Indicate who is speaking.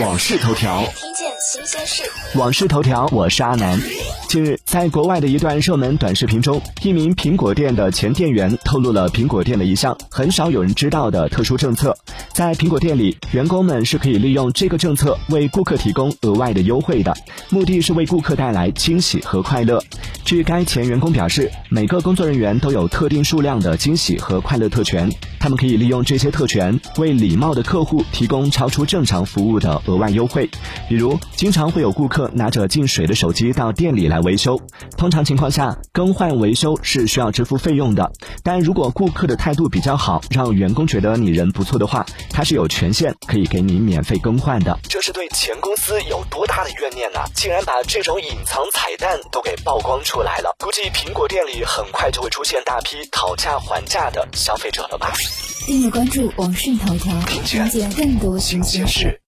Speaker 1: 往事头条，
Speaker 2: 听见新鲜事。
Speaker 1: 往事头条，我是阿南。近日，在国外的一段热门短视频中，一名苹果店的前店员透露了苹果店的一项很少有人知道的特殊政策。在苹果店里，员工们是可以利用这个政策为顾客提供额外的优惠的，目的是为顾客带来惊喜和快乐。据该前员工表示，每个工作人员都有特定数量的惊喜和快乐特权，他们可以利用这些特权为礼貌的客户提供超出正常服务的额外优惠。比如，经常会有顾客拿着进水的手机到店里来维修，通常情况下，更换维修是需要支付费用的。但如果顾客的态度比较好，让员工觉得你人不错的话，他是有权限可以给你免费更换的。这是对前公司有多大的怨念呢？竟然把这种隐藏彩蛋都给曝光出出来了。估计苹果店里很快就会出现大批讨价还价的消费者了吧？
Speaker 2: 订阅关注网讯头条，了解更多新鲜事。